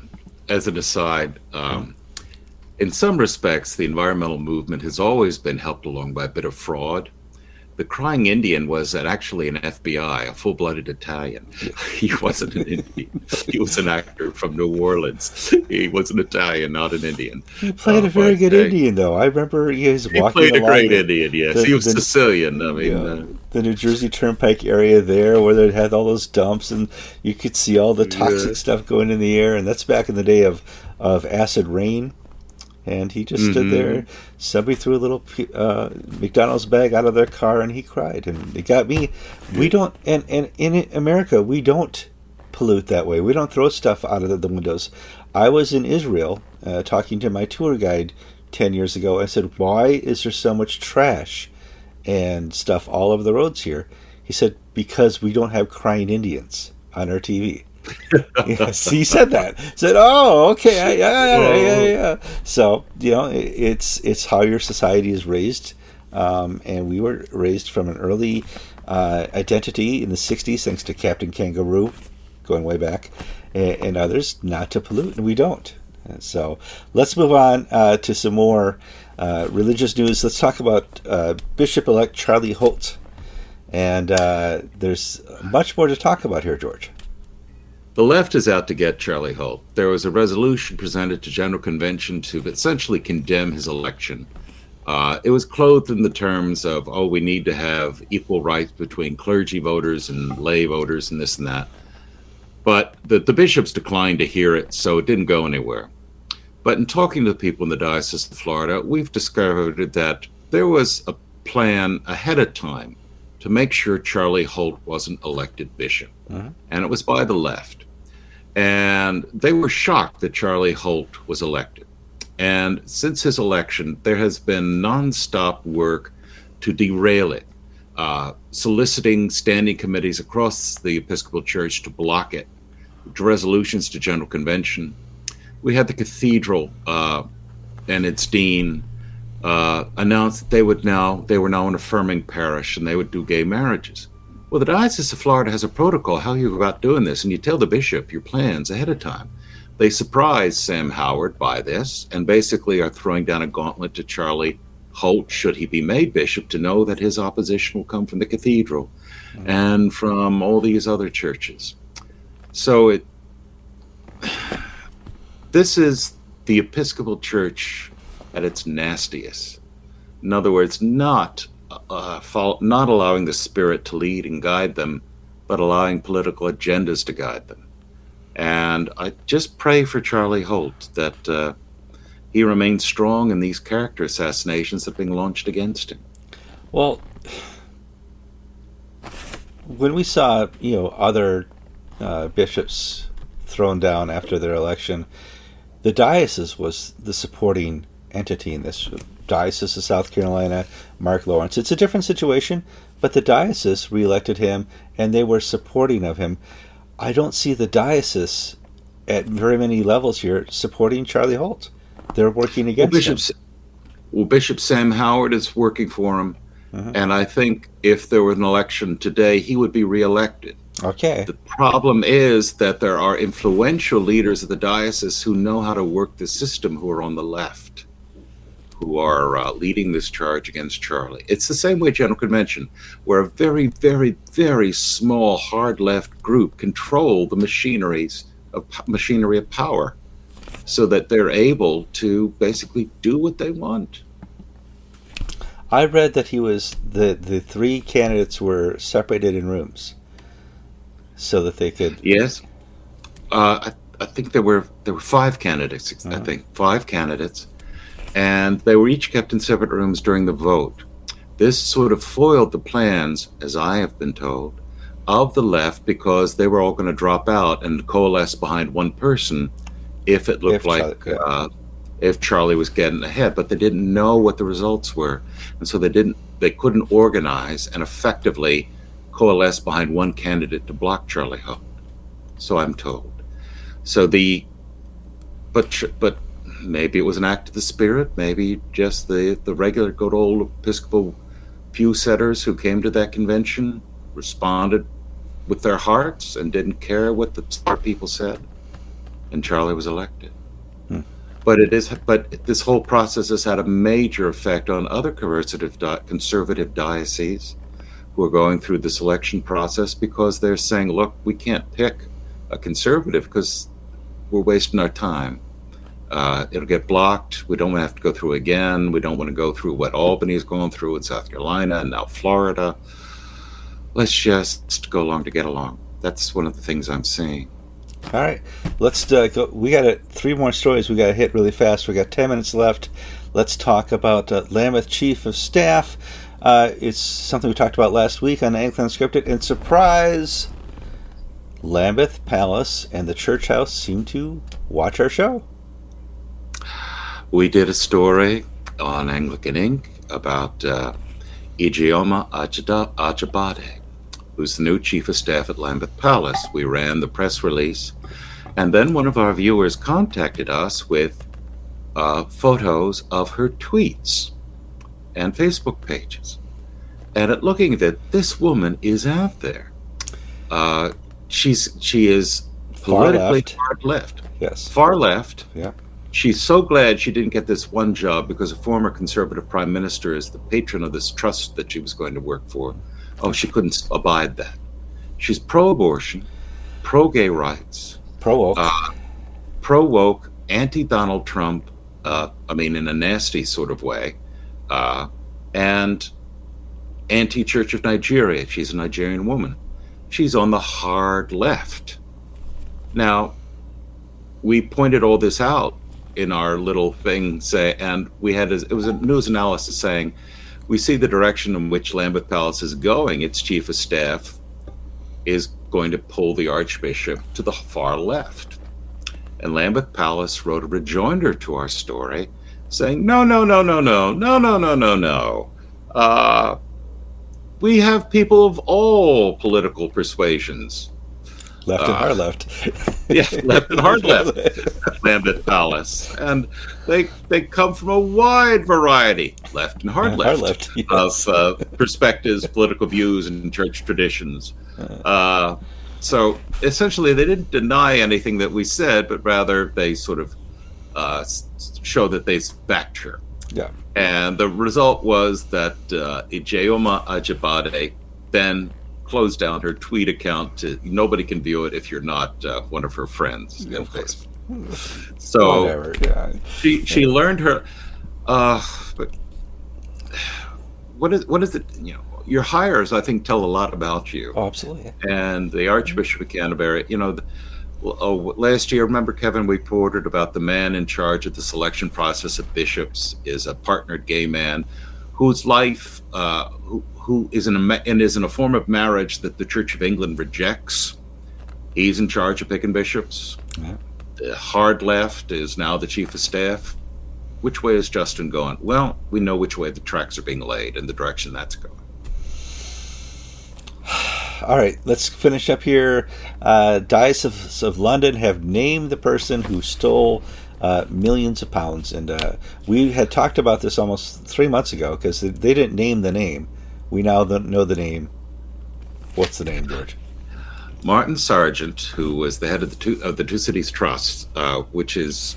as an aside, um, in some respects, the environmental movement has always been helped along by a bit of fraud, the crying Indian was actually an FBI, a full blooded Italian. He wasn't an Indian. He was an actor from New Orleans. He was an Italian, not an Indian. He played uh, a very good uh, Indian, though. I remember he was he walking. He played a great the, Indian, yes. The, he was the, Sicilian. I mean, uh, the New Jersey Turnpike area there where they had all those dumps and you could see all the toxic yeah. stuff going in the air. And that's back in the day of, of acid rain and he just mm-hmm. stood there. Somebody threw a little uh, McDonald's bag out of their car, and he cried. And it got me. We don't, and, and in America, we don't pollute that way. We don't throw stuff out of the windows. I was in Israel uh, talking to my tour guide 10 years ago. I said, Why is there so much trash and stuff all over the roads here? He said, Because we don't have crying Indians on our TV yes, he said that. Said, "Oh, okay, yeah, yeah, yeah, yeah." So you know, it's it's how your society is raised, um, and we were raised from an early uh, identity in the '60s, thanks to Captain Kangaroo, going way back, and, and others, not to pollute, and we don't. So let's move on uh, to some more uh, religious news. Let's talk about uh, Bishop-elect Charlie Holt, and uh, there's much more to talk about here, George. The left is out to get Charlie Holt. There was a resolution presented to General Convention to essentially condemn his election. Uh, it was clothed in the terms of, oh, we need to have equal rights between clergy voters and lay voters and this and that. But the, the bishops declined to hear it, so it didn't go anywhere. But in talking to the people in the Diocese of Florida, we've discovered that there was a plan ahead of time to make sure Charlie Holt wasn't elected bishop. Uh-huh. And it was by the left. And they were shocked that Charlie Holt was elected. And since his election, there has been nonstop work to derail it, uh, soliciting standing committees across the Episcopal Church to block it, to resolutions to General Convention. We had the cathedral uh, and its dean uh, announced that they would now they were now an affirming parish and they would do gay marriages. Well, the Diocese of Florida has a protocol how you go about doing this, and you tell the bishop your plans ahead of time. They surprise Sam Howard by this and basically are throwing down a gauntlet to Charlie Holt, should he be made bishop, to know that his opposition will come from the cathedral mm-hmm. and from all these other churches. So it this is the Episcopal Church at its nastiest. In other words, not uh, not allowing the Spirit to lead and guide them, but allowing political agendas to guide them. And I just pray for Charlie Holt that uh, he remains strong in these character assassinations that are being launched against him. Well, when we saw, you know, other uh, bishops thrown down after their election, the diocese was the supporting entity in this. Diocese of South Carolina, Mark Lawrence. It's a different situation, but the diocese reelected him and they were supporting of him. I don't see the diocese at very many levels here supporting Charlie Holt. They're working against well, Bishop, him. Well, Bishop Sam Howard is working for him. Uh-huh. And I think if there were an election today, he would be reelected. Okay. The problem is that there are influential leaders of the diocese who know how to work the system who are on the left who are uh, leading this charge against Charlie. It's the same way General Convention, where a very, very, very small hard left group control the machineries of machinery of power, so that they're able to basically do what they want. I read that he was the the three candidates were separated in rooms, so that they could. Yes, uh, I, I think there were there were five candidates. Uh-huh. I think five candidates and they were each kept in separate rooms during the vote. This sort of foiled the plans, as I have been told, of the left because they were all going to drop out and coalesce behind one person if it looked if like Charlie, uh, if Charlie was getting ahead. But they didn't know what the results were, and so they didn't they couldn't organize and effectively coalesce behind one candidate to block Charlie Holt. So I'm told. So the but but maybe it was an act of the spirit, maybe just the, the regular good old Episcopal pew setters who came to that convention responded with their hearts and didn't care what the people said, and Charlie was elected. Hmm. But it is, but this whole process has had a major effect on other conservative conservative dioceses. who are going through the selection process because they're saying, look, we can't pick a conservative because we're wasting our time. Uh, it'll get blocked. We don't have to go through again. We don't want to go through what Albany is going through in South Carolina and now Florida. Let's just go along to get along. That's one of the things I'm seeing. All right, let's uh, go. We got a, three more stories we got to hit really fast. We got ten minutes left. Let's talk about uh, Lambeth Chief of Staff. Uh, it's something we talked about last week on Anglican Unscripted. And surprise, Lambeth Palace and the church house seem to watch our show. We did a story on Anglican Ink. about uh, Ijeoma Ajibade, who's the new chief of staff at Lambeth Palace. We ran the press release, and then one of our viewers contacted us with uh, photos of her tweets and Facebook pages. And at looking at it, this woman is out there. Uh, she's she is politically far left. far left. Yes, far left. Yeah. She's so glad she didn't get this one job because a former conservative prime minister is the patron of this trust that she was going to work for. Oh, she couldn't abide that. She's pro-abortion, pro-gay rights, pro-woke, uh, pro-woke, anti-Donald Trump, uh, I mean, in a nasty sort of way, uh, and anti Church of Nigeria. She's a Nigerian woman. She's on the hard left. Now, we pointed all this out in our little thing, say, and we had a, it was a news analysis saying we see the direction in which Lambeth Palace is going. Its chief of staff is going to pull the Archbishop to the far left. And Lambeth Palace wrote a rejoinder to our story saying, no, no, no, no, no, no, no, no, no, no. Uh, we have people of all political persuasions. Left and uh, hard left. yeah, left and hard left at Lambeth Palace. And they they come from a wide variety, left and hard left, hard left yes. of uh, perspectives, political views, and church traditions. Uh, so essentially, they didn't deny anything that we said, but rather they sort of uh, show that they backed her. Yeah. And the result was that uh, Ijeoma Ajibade then closed down her tweet account. To, nobody can view it if you're not uh, one of her friends. Yeah. So Whatever, yeah. she she yeah. learned her. Uh, but what is what is it? You know, your hires, I think, tell a lot about you. Oh, absolutely. And the Archbishop of Canterbury, you know, the, oh, last year, remember, Kevin, we reported about the man in charge of the selection process of bishops is a partnered gay man whose life, uh, who, who is in a and is in a form of marriage that the Church of England rejects. He's in charge of picking bishops. Yeah. The hard left is now the chief of staff. Which way is Justin going? Well, we know which way the tracks are being laid and the direction that's going. All right, let's finish up here. Uh, Diocese of, of London have named the person who stole uh, millions of pounds, and uh, we had talked about this almost three months ago because they didn't name the name. We now know the name. What's the name, George? Martin Sargent, who was the head of the two, of the Two Cities Trust, uh, which is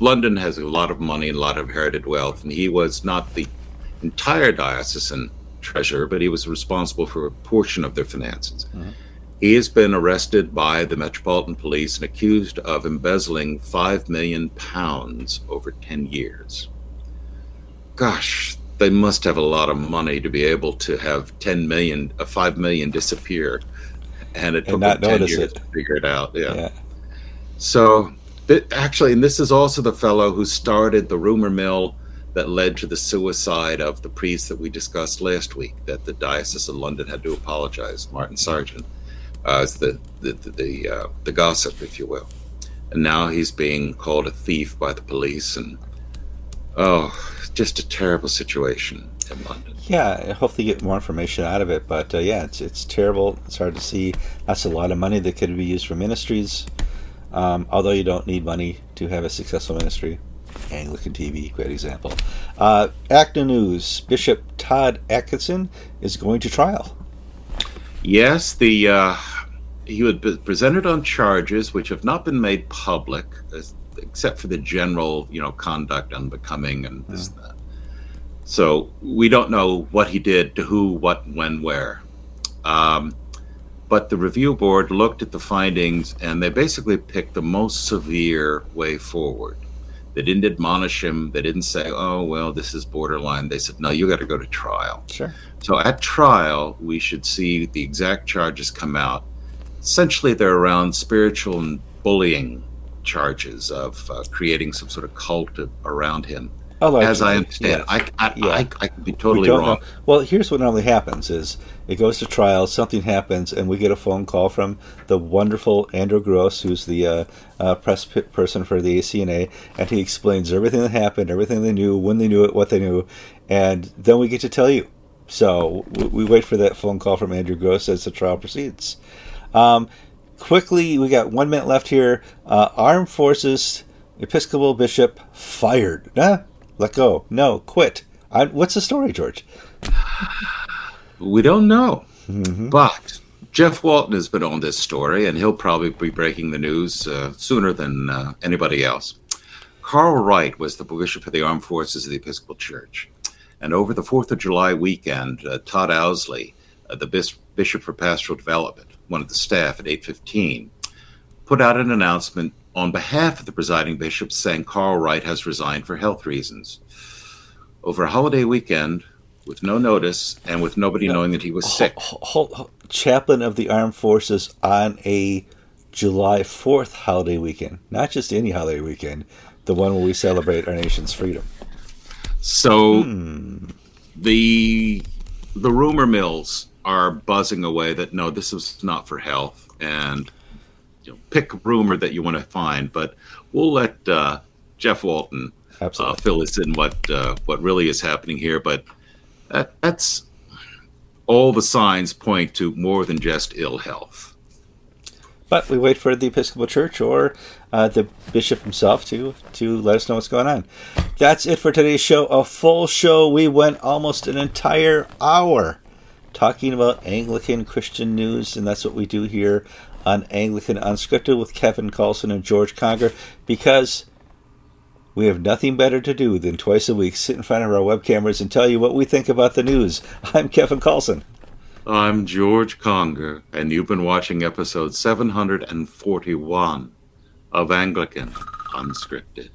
London has a lot of money and a lot of inherited wealth, and he was not the entire diocesan treasurer, but he was responsible for a portion of their finances. Mm-hmm. He has been arrested by the Metropolitan Police and accused of embezzling five million pounds over ten years. Gosh, they must have a lot of money to be able to have ten million, uh, five million disappear, and it took them ten years it. to figure it out. Yeah. yeah. So, th- actually, and this is also the fellow who started the rumor mill that led to the suicide of the priest that we discussed last week, that the Diocese of London had to apologize, Martin Sargent, uh, as the the the, uh, the gossip, if you will. And now he's being called a thief by the police, and oh, just a terrible situation in London. Yeah, I hope they get more information out of it. But uh, yeah, it's it's terrible. It's hard to see. That's a lot of money that could be used for ministries. Um, although you don't need money to have a successful ministry. Anglican TV, great example. Uh, ACNA News, Bishop Todd Atkinson is going to trial. Yes, the uh, he was presented on charges which have not been made public, except for the general, you know, conduct unbecoming and this and that. So we don't know what he did to who, what, when, where. Um, but the review board looked at the findings and they basically picked the most severe way forward. They didn't admonish him. They didn't say, oh, well, this is borderline. They said, no, you got to go to trial. Sure. So at trial, we should see the exact charges come out. Essentially, they're around spiritual and bullying charges of uh, creating some sort of cult around him. As I understand, yes. I, I, yeah. I, I, could be totally wrong. Know. Well, here's what normally happens: is it goes to trial, something happens, and we get a phone call from the wonderful Andrew Gross, who's the uh, uh, press person for the ACNA, and he explains everything that happened, everything they knew, when they knew it, what they knew, and then we get to tell you. So we, we wait for that phone call from Andrew Gross as the trial proceeds. Um, quickly, we got one minute left here. Uh, Armed Forces Episcopal Bishop fired. Nah, let go. No, quit. I, what's the story, George? We don't know. Mm-hmm. But Jeff Walton has been on this story, and he'll probably be breaking the news uh, sooner than uh, anybody else. Carl Wright was the bishop for the Armed Forces of the Episcopal Church. And over the 4th of July weekend, uh, Todd Ousley, uh, the bis- Bishop for Pastoral Development, one of the staff at 815, put out an announcement on behalf of the presiding bishop saying Carl Wright has resigned for health reasons. Over a holiday weekend, with no notice and with nobody knowing that he was sick. Hold, hold, chaplain of the armed forces on a July 4th holiday weekend, not just any holiday weekend, the one where we celebrate our nation's freedom. So hmm. the the rumor mills are buzzing away that no, this is not for health, and you know, pick a rumor that you want to find, but we'll let uh, Jeff Walton uh, fill us in what uh, what really is happening here. But that, that's all the signs point to more than just ill health. But we wait for the Episcopal Church or uh, the bishop himself to to let us know what's going on. That's it for today's show. A full show. We went almost an entire hour talking about Anglican Christian news, and that's what we do here on Anglican Unscripted with Kevin Kallsen and George Conger because we have nothing better to do than twice a week sit in front of our web cameras and tell you what we think about the news. I'm Kevin Kallsen. I'm George Conger, and you've been watching episode 741 of Anglican Unscripted.